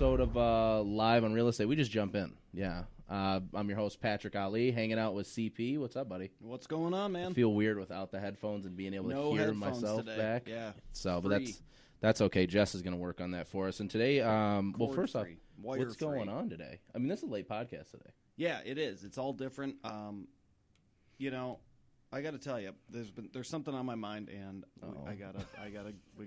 episode of uh, Live on Real Estate. We just jump in. Yeah. Uh, I'm your host, Patrick Ali, hanging out with CP. What's up, buddy? What's going on, man? I feel weird without the headphones and being able no to hear myself today. back. Yeah. So, but Free. that's that's okay. Jess is going to work on that for us. And today, um, well, first off, wire what's going on today? I mean, this is a late podcast today. Yeah, it is. It's all different. Um, you know, I got to tell you, there's been there's something on my mind, and Uh-oh. I gotta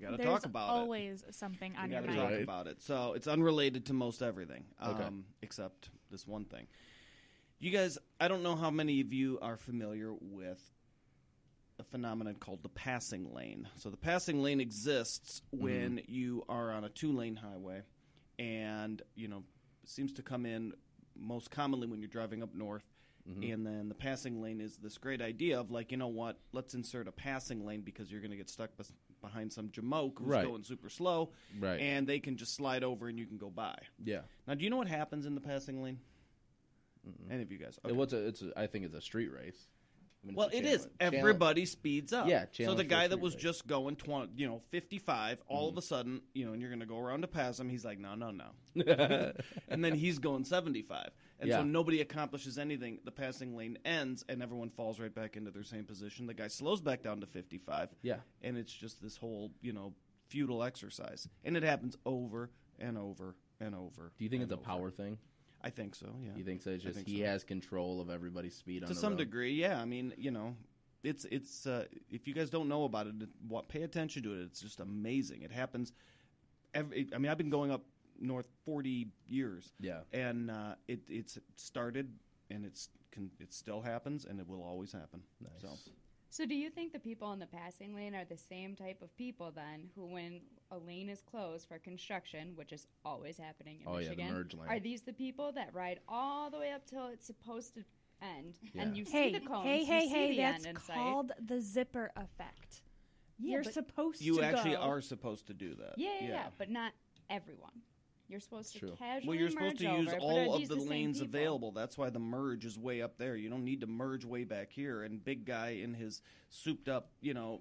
I gotta There's talk about it. always something on We your gotta mind. talk Right. about it. So it's unrelated to most everything, um, Okay. except this one thing. You guys, I don't know how many of you are familiar with a phenomenon called the passing lane. So the passing lane exists when you are on a two-lane highway, and you know seems to come in most commonly when you're driving up north. And then the passing lane is this great idea of like, you know what? Let's insert a passing lane because you're going to get stuck bes- behind some jamoke who's Right. going super slow, Right. and they can just slide over and you can go by. yeah. Now, do you know what happens in the passing lane? Any of you guys? It was a, it's a, I think it's a street race. I mean, Well, it's a it challenge- is. challenge- Everybody speeds up. Yeah, So the guy that was race. just going 20, you know, 55, all Mm-hmm. of a sudden, you know, and you're going to go around to pass him, he's like, no, no, no. and then he's going 75. And Yeah. so nobody accomplishes anything. The passing lane ends and everyone falls right back into their same position. The guy slows back down to 55. Yeah. And it's just this whole, you know, futile exercise. And it happens over and over and over. Do you think and it's a over. power thing? I think so, yeah. You think so? It's just he so. has control of everybody's speed on to the some road? degree yeah i mean you know it's it's uh, if you guys don't know about it, what pay attention to it it's just amazing it happens every i mean i've been going up north 40 years Yeah. and uh, it it's started and it's can, it still happens and it will always happen Nice. so So, do you think the people in the passing lane are the same type of people then who, when a lane is closed for construction, which is always happening in Oh, yeah, the Michigan, merge lane. are these the people that ride all the way up till it's supposed to end and Yeah. you Hey, see the cones, hey, you hey, see hey! the That's end in sight? called the zipper effect. Yeah, You're supposed you to actually go. are supposed to do that Yeah, yeah, yeah, but not everyone. You're supposed to True. casually well, you're supposed merge to use over, but all are of these the, same lanes people? available. That's why the merge is way up there. You don't need to merge way back here. And big guy in his souped up, you know,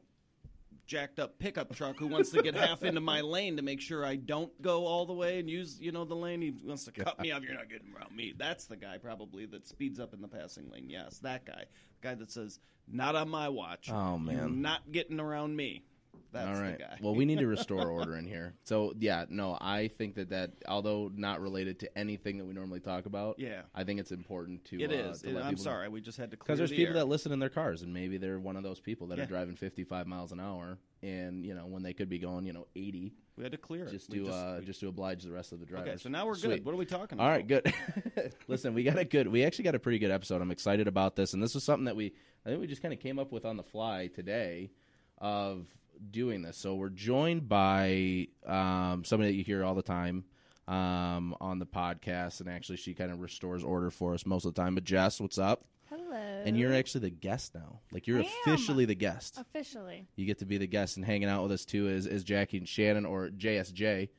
jacked up pickup truck who wants to get half into my lane to make sure I don't go all the way and use, you know, the lane. He wants to cut me off. You're not getting around me. That's the guy probably that speeds up in the passing lane. Yes, that guy. guy that says, "Not on my watch." Oh, You're man. not getting around me. That's All right. the guy. well, we need to restore order in here. So yeah, no, I think that that although not related to anything that we normally talk about, Yeah. I think it's important to. it uh, is. to It- I'm sorry. We just had to clear Because there's the people air. that listen in their cars, and maybe they're one of those people that Yeah. are driving 55 miles an hour, and you know when they could be going, you know, 80, We had to clear it. just We to uh, we- just to oblige the rest of the drivers. Okay, so now we're Sweet. good. What are we talking All about? right, good. Listen, we got a good. We actually got a pretty good episode. I'm excited about this, and this was something that we I think we just kind of came up with on the fly today of doing this. So we're joined by um, somebody that you hear all the time um, on the podcast, and actually she kind of restores order for us most of the time. But Jess, what's up? Hello. And you're actually the guest now. Like you're I am. officially the guest. officially. You get to be the guest and hanging out with us too is, is Jackie and Shannon or JSJ,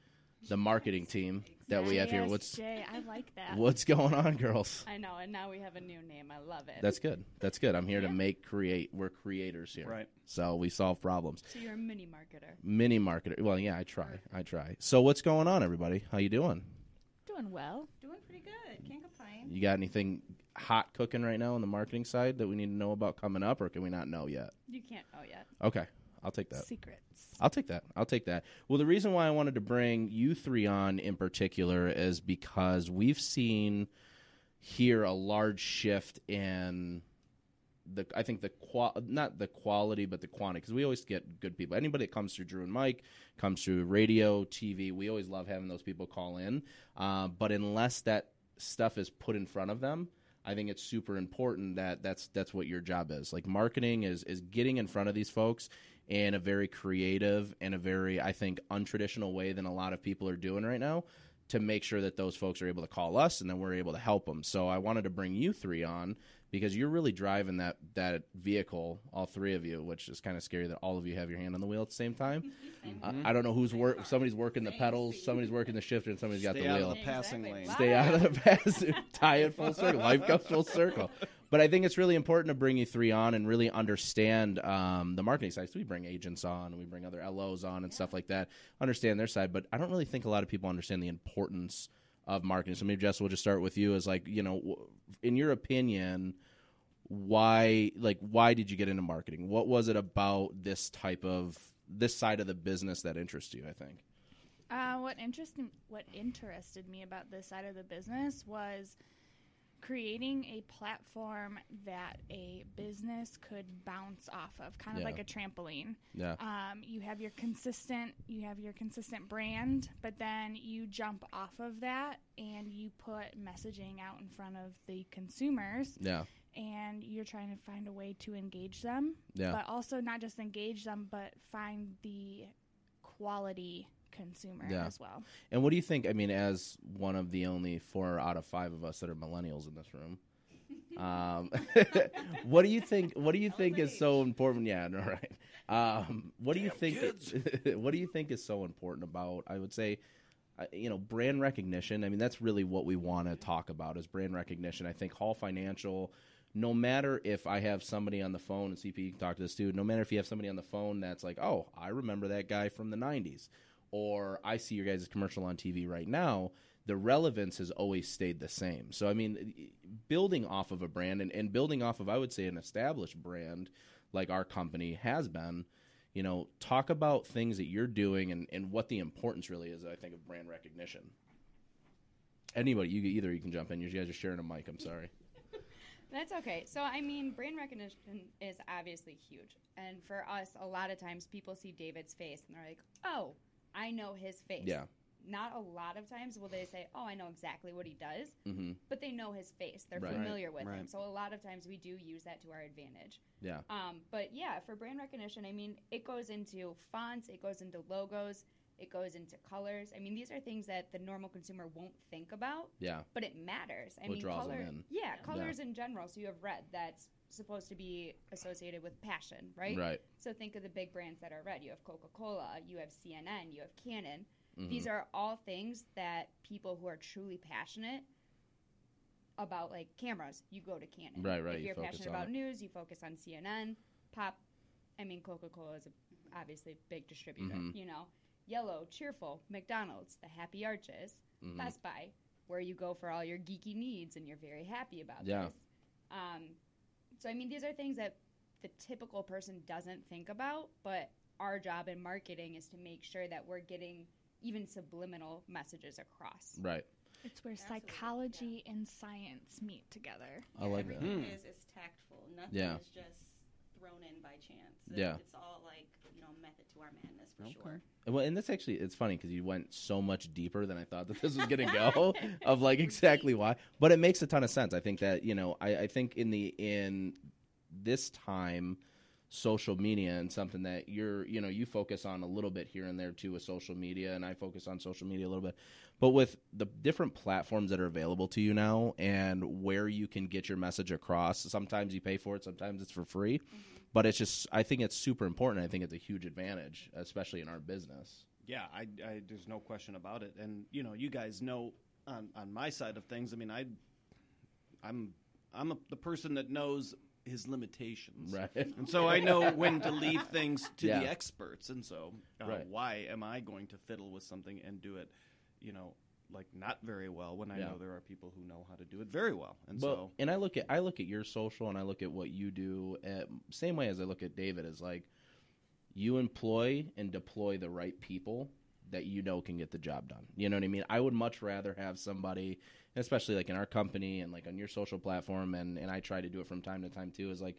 the marketing team that we have here. What's JSJ, I like that. what's going on, girls? I know, and now we have a new name. I love it. That's good. That's good. I'm here to make create. We're creators here, Right. So we solve problems. so you're a mini marketer. Mini marketer. Well, yeah, I try. I try. So what's going on, everybody? How you doing? Doing well. Doing pretty good. Can't complain. You got anything hot cooking right now on the marketing side that we need to know about coming up, or can we not know yet? You can't know yet. Okay, I'll take that. Secrets. I'll take that. I'll take that. Well, the reason why I wanted to bring you three on in particular is because we've seen here a large shift in the I think the qual not the quality but the quantity because we always get good people. Anybody that comes through Drew and Mike comes through radio, TV. We always love having those people call in. Uh, but unless that stuff is put in front of them, I think it's super important that that's that's what your job is. Like marketing is is getting in front of these folks in a very creative and a very I think untraditional way than a lot of people are doing right now to make sure that those folks are able to call us and then we're able to help them. So I wanted to bring you three on because you're really driving that that vehicle, all three of you, which is kind of scary that all of you have your hand on the wheel at the same time. I, I don't know who's work. Somebody's working the pedals, somebody's working the shifter, and somebody's got Stay the out wheel. of the passing Exactly. lane. Stay out of the pass. Tie it full circle. Life goes full circle. but I think it's really important to bring you three on and really understand um, the marketing side. So we bring agents on, we bring other LOs on, and stuff like that. Understand their side, but I don't really think a lot of people understand the importance of marketing. So maybe Jess, we'll just start with you. As like, you know, in your opinion, why like why did you get into marketing? What was it about this type of this side of the business that interests you? I think. Uh, what interested what interested me about this side of the business was creating a platform that a business could bounce off of, kind of Yeah. like a trampoline. Yeah. Um, you have your consistent, you have your consistent brand, but then you jump off of that and you put messaging out in front of the consumers, Yeah. and you're trying to find a way to engage them, Yeah. but also not just engage them, but find the quality consumer Yeah. as well. And what do you think? I mean, as one of the only four out of five of us that are millennials in this room, um, what do you think? What do you think is so important? Yeah, all right. Um, what do you think? what do you think is so important about? I would say, uh, you know, brand recognition. I mean, that's really what we want to talk about is brand recognition. I think Hall Financial. No matter if I have somebody on the phone, and CP, you can talk to this too. No matter if you have somebody on the phone that's like, "Oh, I remember that guy from the '90s," or I see your guys' commercial on TV right now, the relevance has always stayed the same. So, I mean, building off of a brand and, and building off of, I would say, an established brand like our company has been, you know, talk about things that you're doing and, and what the importance really is, I think, of brand recognition. Anybody, you either you can jump in. You guys are sharing a mic. I'm sorry. That's okay. So, I mean, brand recognition is obviously huge. And for us, a lot of times people see David's face and they're like, oh, I know his face. Yeah. Not a lot of times will they say, oh, I know exactly what he does, hmm but they know his face. They're Right. familiar with him. So, a lot of times we do use that to our advantage. Yeah. Um, but yeah, for brand recognition, I mean, it goes into fonts, it goes into logos, it goes into colors. I mean, these are things that the normal consumer won't think about Yeah. but it matters. I What mean, draws them in. Yeah, colors in general. So you have red that's supposed to be associated with passion, right? Right. So think of the big brands that are red. You have Coca Cola, you have CNN, you have Canon. Mhm. These are all things that people who are truly passionate about, like cameras, you go to Canon. Right, right, If you you're focus passionate on about it. news, you focus on CNN. Pop, I mean, Coca Cola is a, obviously a big distributor. Mhm. You know, Yellow, Cheerful, McDonald's, the Happy Arches. Mhm. Best Buy, where you go for all your geeky needs and you're very happy about Yeah. this. Um, so, I mean, these are things that the typical person doesn't think about, but our job in marketing is to make sure that we're getting even subliminal messages across. Right. It's where Absolutely, psychology and science meet together. I like that. Everything Hmm. is is tactful. Nothing Yeah. is just thrown in by chance. Yeah. It's all like method to our madness for Okay. sure. Well, and this actually it's funny because you went so much deeper than I thought that this was going to go of like exactly why, but it makes a ton of sense. I think that you know I, I think in the in this time, social media and something that you're you know you focus on a little bit here and there too with social media, and I focus on social media a little bit, but with the different platforms that are available to you now and where you can get your message across, sometimes you pay for it, sometimes it's for free mm-hmm. But it's just I think it's super important. I think it's a huge advantage, especially in our business. Yeah, I, I there's no question about it. And you know, you guys know on on my side of things. I mean, I I'm I'm a, the person that knows his limitations. Right. And so I know when to leave things to Yeah. the experts. And so, uh, Right. why am I going to fiddle with something and do it, you know, like not very well when I Yeah. know there are people who know how to do it very well? And Well, so, and I look at I look at your social and I look at what you do at, same way as I look at David is like you employ and deploy the right people that you know can get the job done. You know what I mean? I would much rather have somebody, especially like in our company and like on your social platform, and and I try to do it from time to time too. Is like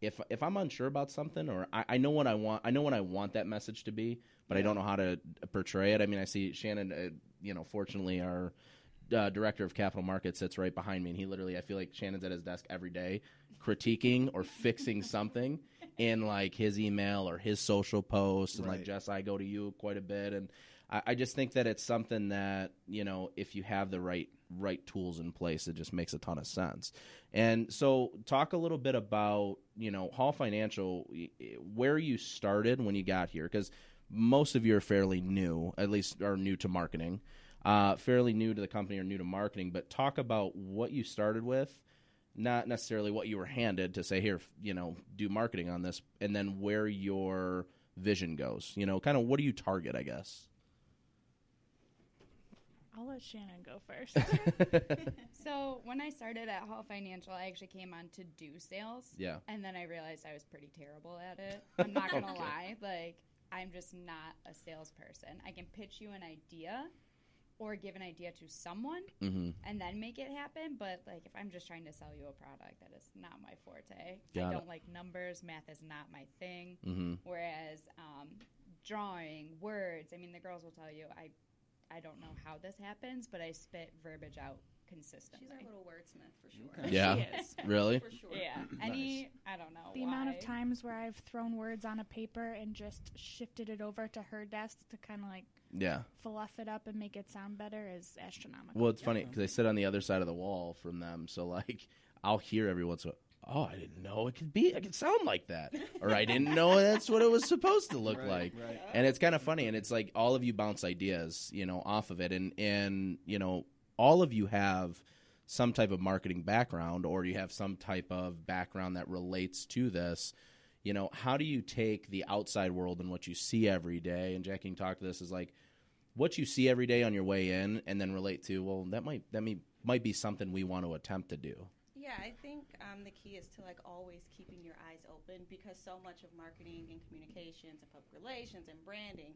if if I'm unsure about something or I, I know what I want, I know what I want that message to be, but I don't know how to portray it. I mean, I see Shannon. Uh, you know, fortunately, our uh, director of capital markets sits right behind me, and he literally, I feel like Shannon's at his desk every day, critiquing or fixing something in like his email or his social posts, and like. Jess, I go to you quite a bit, and I, I just think that it's something that you know, if you have the right right tools in place, it just makes a ton of sense. And so, talk a little bit about you know Hall Financial, where you started when you got here, because most of you are fairly new, at least are new to marketing uh, fairly new to the company or new to marketing, but talk about what you started with not necessarily what you were handed to say here, you know, do marketing on this, and then where your vision goes. You know, kind of what do you target? I guess. I'll let Shannon go first. So when I started at Hall Financial, I actually came on to do sales. Yeah. And then I realized I was pretty terrible at it. I'm not gonna Okay. lie. Like I'm just not a salesperson. I can pitch you an idea or give an idea to someone Mm-hmm. and then make it happen. But like if I'm just trying to sell you a product, that is not my forte. Got I don't like numbers. Math is not my thing. Mm-hmm. Whereas um, drawing, words, I mean, the girls will tell you, I, I don't know how this happens, but I spit verbiage out consistently. She's our little wordsmith for sure. Okay. Yeah. She is. Really? For sure. yeah. Any, I don't know. The amount of times where I've thrown words on a paper and just shifted it over to her desk to kind of like Yeah. fluff it up and make it sound better is astronomical. Well, it's funny because I sit on the other side of the wall from them, so like I'll hear every once in a while. Oh, I didn't know it could be. It could sound like that, or I didn't know that's what it was supposed to look Right, like. right. And it's kind of funny, and it's like all of you bounce ideas, you know, off of it, and and you know, all of you have some type of marketing background, or you have some type of background that relates to this. You know, how do you take the outside world and what you see every day? And Jackie can talk to this is like what you see every day on your way in, and then relate to. Well, that might that may, might be something we want to attempt to do. Yeah, I think um, the key is to like always keeping your eyes open because so much of marketing and communications and public relations and branding,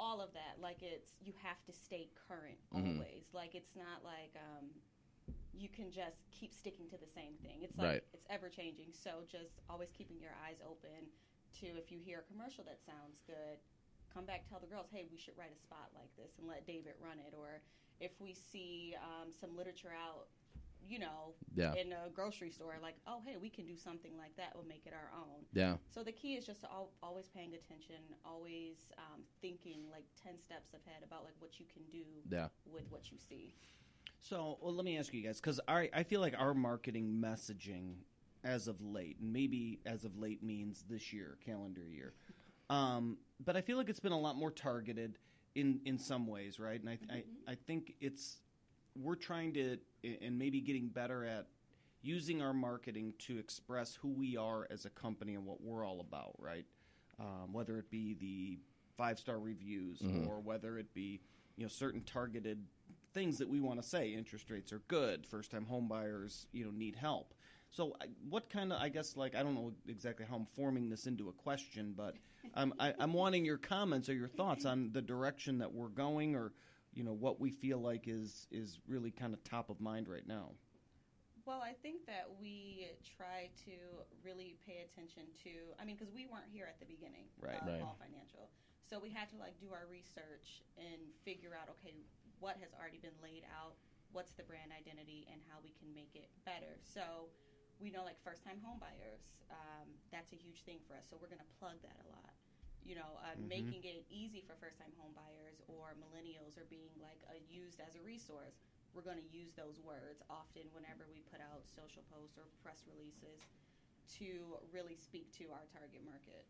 all of that, like it's you have to stay current Mhm. always. Like it's not like um, you can just keep sticking to the same thing. It's like Right. it's ever changing. So just always keeping your eyes open to if you hear a commercial that sounds good, come back tell the girls, hey, we should write a spot like this and let David run it. Or if we see um, some literature out, you know, Yeah, in a grocery store, like, oh, hey, we can do something like that. We'll make it our own. yeah, So the key is just to al- always paying attention, always um, thinking like ten steps ahead about like what you can do yeah. with what you see. So well, let me ask you guys because I I feel like our marketing messaging as of late, and maybe as of late means this year, calendar year, um, but I feel like it's been a lot more targeted in in some ways, right? And I I, I think it's we're trying to and maybe getting better at using our marketing to express who we are as a company and what we're all about, right? Um, whether it be the five star reviews Mhm. or whether it be you know certain targeted things that we want to say. Interest rates are good. First time home buyers you know need help. So what kind of I guess like I don't know exactly how I'm forming this into a question, but I'm I, I'm wanting your comments or your thoughts on the direction that we're going or you know what we feel like is is really kind of top of mind right now. Well, I think that we try to really pay attention to. I mean, because we weren't here at the beginning Right. of Right. Hall Financial, so we had to like do our research and figure out okay, what has already been laid out, what's the brand identity, and how we can make it better. So we know like first time homebuyers, um, that's a huge thing for us. So we're going to plug that a lot. You know, uh, Mhm. making it easy for first time home buyers or millennials or being like uh, used as a resource we're going to use those words often whenever we put out social posts or press releases to really speak to our target market.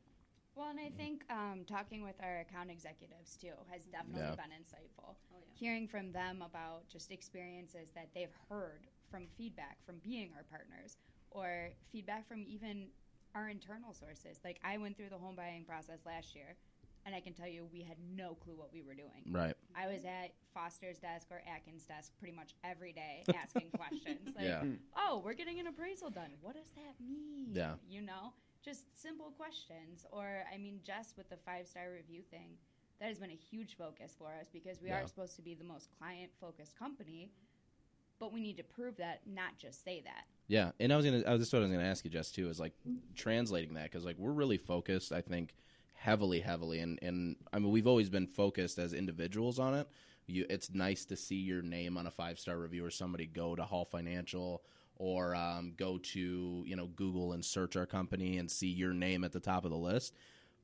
Well, and I think um, talking with our account executives too has definitely Yeah. been insightful. Oh yeah. Hearing from them about just experiences that they've heard from feedback from being our partners or feedback from even our internal sources. Like I went through the home buying process last year and I can tell you we had no clue what we were doing. Right. I was at Foster's desk or Atkins' desk pretty much every day asking questions. Like, Yeah. oh, we're getting an appraisal done. What does that mean? Yeah. You know, just simple questions. Or, I mean, just with the five star review thing, that has been a huge focus for us because we Yeah. are supposed to be the most client focused company, but we need to prove that, not just say that. Yeah, and I was gonna. I was, what I was gonna ask you, Jess, too. Is like translating that because like we're really focused. I think heavily, heavily, and and I mean we've always been focused as individuals on it. You, it's nice to see your name on a five star review or somebody go to Hall Financial or um, go to you know Google and search our company and see your name at the top of the list.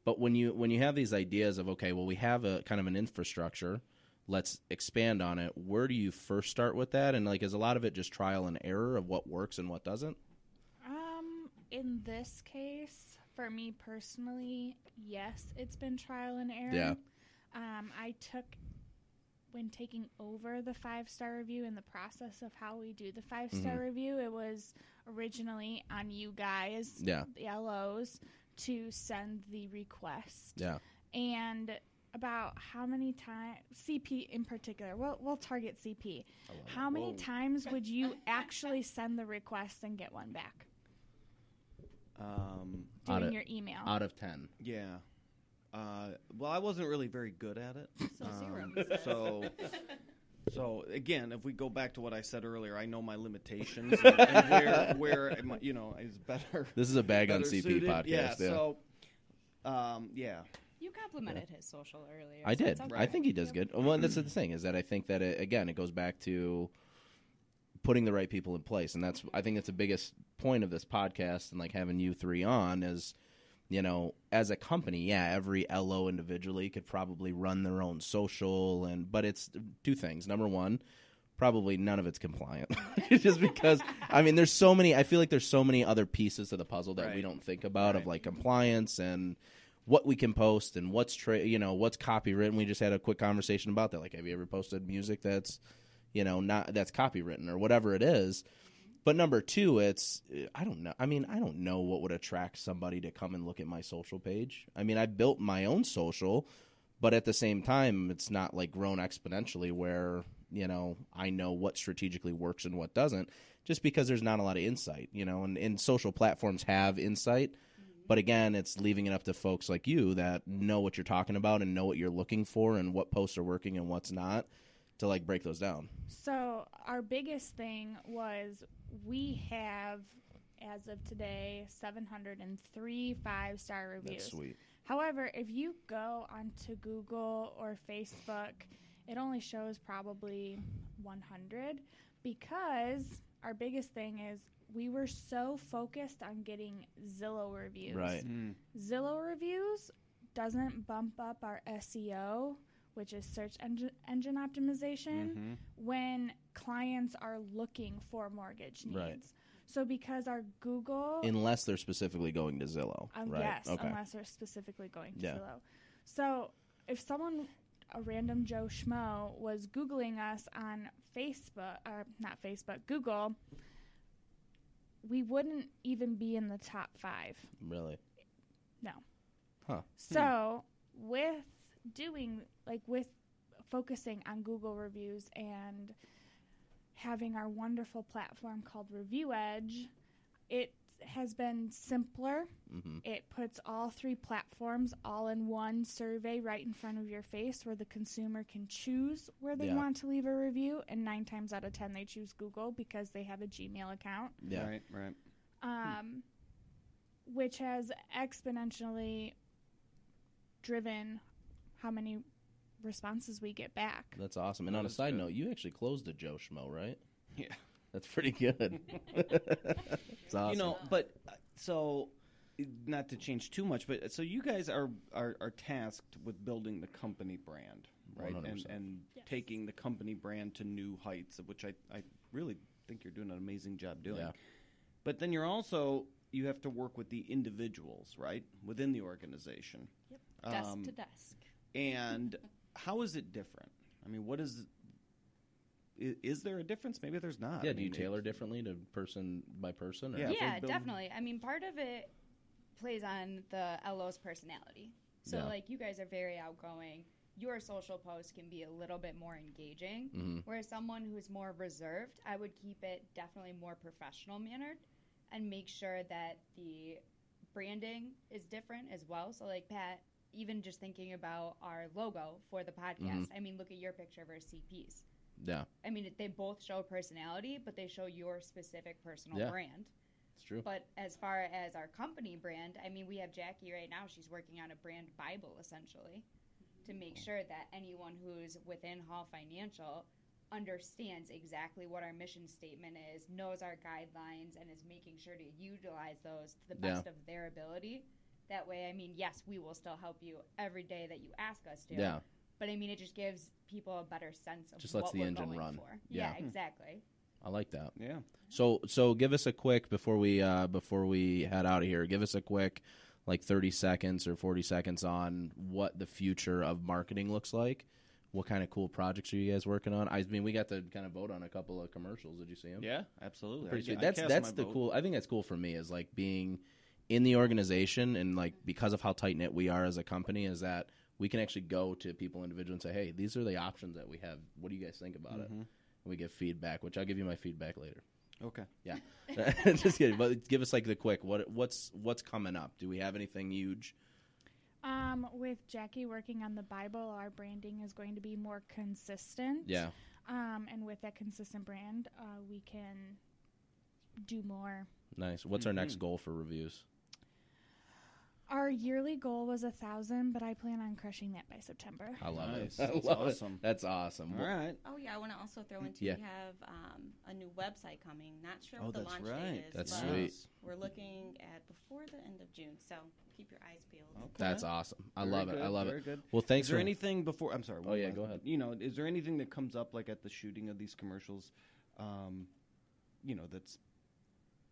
But when you when you have these ideas of okay, well we have a kind of an infrastructure, let's expand on it. Where do you first start with that? And like, is a lot of it just trial and error of what works and what doesn't? Um, in this case, for me personally, yes, it's been trial and error. Yeah. Um, I took when taking over the five star review and the process of how we do the five star Mhm. review, it was originally on you guys, Yeah. the LOs, to send the request. Yeah. And about how many times CP in particular, we'll, we'll target CP. How many Whoa. times would you actually send the request and get one back? Um, Out Doing of- your email. Out of 10. yeah. Uh, well, I wasn't really very good at it. So Um, zero, so, so again, if we go back to what I said earlier, I know my limitations and, and where, where am I- you know is better. This is a bag on CP suited. podcast. Yeah. Yeah. So, um, yeah. Complimented his social earlier. I so did. okay. I think he does good. Well, that's the thing is that I think that it, again it goes back to putting the right people in place, and that's I think that's the biggest point of this podcast and like having you three on is you know as a company, yeah, every LO individually could probably run their own social, and but it's two things. Number one. Probably none of it's compliant, just because. I mean, there's so many. I feel like there's so many other pieces to the puzzle that we don't think about of like compliance and what we can post and what's tra- you know what's copywritten. We just had a quick conversation about that. Like, have you ever posted music that's you know not that's copywritten or whatever it is? But number two, it's I don't know. I mean, I don't know what would attract somebody to come and look at my social page. I mean, I built my own social, but at the same time, it's not like grown exponentially where you know I know what strategically works and what doesn't. Just because there's not a lot of insight, you know, and, and social platforms have insight, but again, it's leaving it up to folks like you that know what you're talking about and know what you're looking for and what posts are working and what's not to like break those down. So our biggest thing was we have, as of today, 703 five star reviews. That's sweet. However, if you go onto Google or Facebook, it only shows probably 100 because our biggest thing is we were so focused on getting Zillow reviews. Right. Zillow reviews doesn't bump up our SEO, which is search engine, engine optimization, Mm-hmm. when clients are looking for mortgage needs. Right. So because our Google Unless they're specifically going to Zillow. um, right. Yes, okay. unless they're specifically going to Yeah. Zillow. So if someone, a random Joe Schmo, was Googling us on Facebook, or not Facebook, Google, we wouldn't even be in the top five. Really. No. Huh. So hmm. with doing, like, with focusing on Google reviews and having our wonderful platform called Review Edge, it has been simpler. hmm It puts all three platforms all in one survey right in front of your face where the consumer can choose where they Yeah. want to leave a review. And nine times out of ten, they choose Google because they have a Gmail account, Yeah. Right. Right. um, which has exponentially driven how many responses we get back. That's awesome. And That on a side good. note, you actually closed a Joe Schmo, right? Yeah. That's pretty good. it's awesome. You know, but uh, so not to change too much, but so you guys are are, are tasked with building the company brand, right? And 100%. and Yes. taking the company brand to new heights, of which I I really think you're doing an amazing job doing. Yeah. But then you're also you have to work with the individuals, right, within the organization. Yep. Desk Um, to desk. And how is it different? I mean, what is is, is there a difference? Maybe there's not. yeah, I do you tailor differently to person by person? Or? Yeah, yeah, building- definitely. I mean, part of it plays on the LO's personality. So, Yeah. like, you guys are very outgoing. Your social posts can be a little bit more engaging. Mhm. Whereas someone who's more reserved, I would keep it definitely more professional mannered and make sure that the branding is different as well. So, like, Pat, even just thinking about our logo for the podcast, I mean, look at your picture versus CP's. Yeah, I mean, they both show personality, but they show your specific personal Yeah. brand. it's true. But as far as our company brand, I mean, we have Jackie right now. She's working on a brand Bible essentially to make sure that anyone who's within Hall Financial understands exactly what our mission statement is, knows our guidelines, and is making sure to utilize those to the Yeah. best of their ability. That way, I mean, yes, we will still help you every day that you ask us to. Yeah. But I mean, it just gives people a better sense of Just lets what the we're engine run. For. Yeah. yeah exactly. I like that. Yeah. So so give us a quick before we uh, before we head out of here. Give us a quick like thirty seconds or forty seconds on what the future of marketing looks like what kind of cool projects are you guys working on? I mean, we got to kind of vote on a couple of commercials. Did you see them? Yeah, absolutely. pretty I- sweet. I That's cast that's the vote. cool. I think that's cool for me is like being in the organization and like because of how tight knit we are as a company is that we can actually go to people individually and say, hey, these are the options that we have. What do you guys think about it? Mhm. And we get feedback, which I'll give you my feedback later. Okay. Yeah, just kidding. But give us like the quick. What what's what's coming up? Do we have anything huge? Um, with Jackie working on the Bible, our branding is going to be more consistent. Yeah, Um, and with that consistent brand, uh, we can do more. nice. What's our next Mhm. goal for reviews? Our yearly goal was a thousand, but I plan on crushing that by September. I love Nice. it. I That's love awesome. it. That's awesome. All right. Oh yeah, I want to also throw into Yeah. we have um, a new website coming. Not sure Oh, what the that's launch right. date is. That's but sweet. We're looking at before the end of June, so keep your eyes peeled. Okay. That's awesome. I Very love it. I good, love very it. Good. Well, thanks is there for anything before? I'm sorry. Oh, one yeah, last- go ahead. You know, is there anything that comes up like at the shooting of these commercials? Um, you know, that's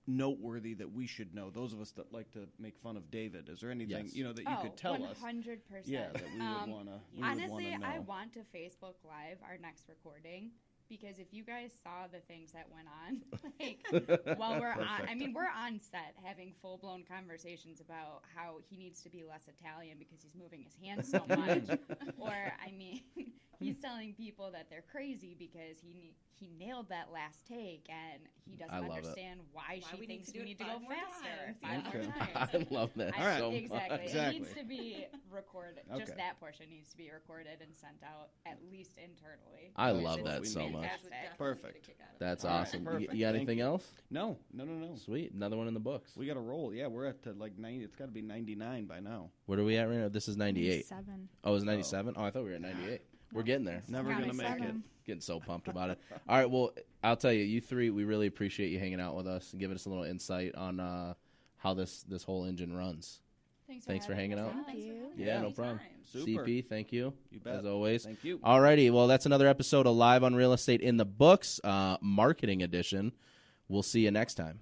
noteworthy that we should know. Those of us that like to make fun of David. Is there anything Yes. you know that you could tell us? Oh, hundred percent. Yeah, that we would Um, want to. Honestly, wanna know. I want to Facebook Live our next recording because if you guys saw the things that went on, like while we're on, I mean, we're on set having full blown conversations about how he needs to be less Italian because he's moving his hands so much, or I mean, he's telling people that they're crazy because he he nailed that last take and he doesn't I it. understand why, Why she we need thinks to we need to five go faster times. five Okay. more times. I love that I- All right. so exactly. much. Exactly. It needs to be recorded. Okay. Just that portion needs to be recorded and sent out at least internally. I love that so need. much. Guys would definitely Perfect. get a kick out of it. That's All right, awesome. You- perfect. you, got anything you. else? No, no, no, no. Sweet. Another one in the books. We got to roll. Yeah, we're at uh, like ninety. It's got to be ninety nine by now. Where are we at right now? This is 98. Seven. Oh, it's 97? Oh, I thought we were at 98. We're getting there. Never gonna make it. Getting so pumped about it. All right, well, I'll tell you, you three, we really appreciate you hanging out with us and giving us a little insight on uh, how this this whole engine runs. Thanks, Thanks for hanging us out. Thank you. Yeah, no problem. Super. CP, thank you. You bet. As always. Thank you. Alrighty, well, that's another episode of Live on Real Estate in the Books, uh, marketing edition. We'll see you next time.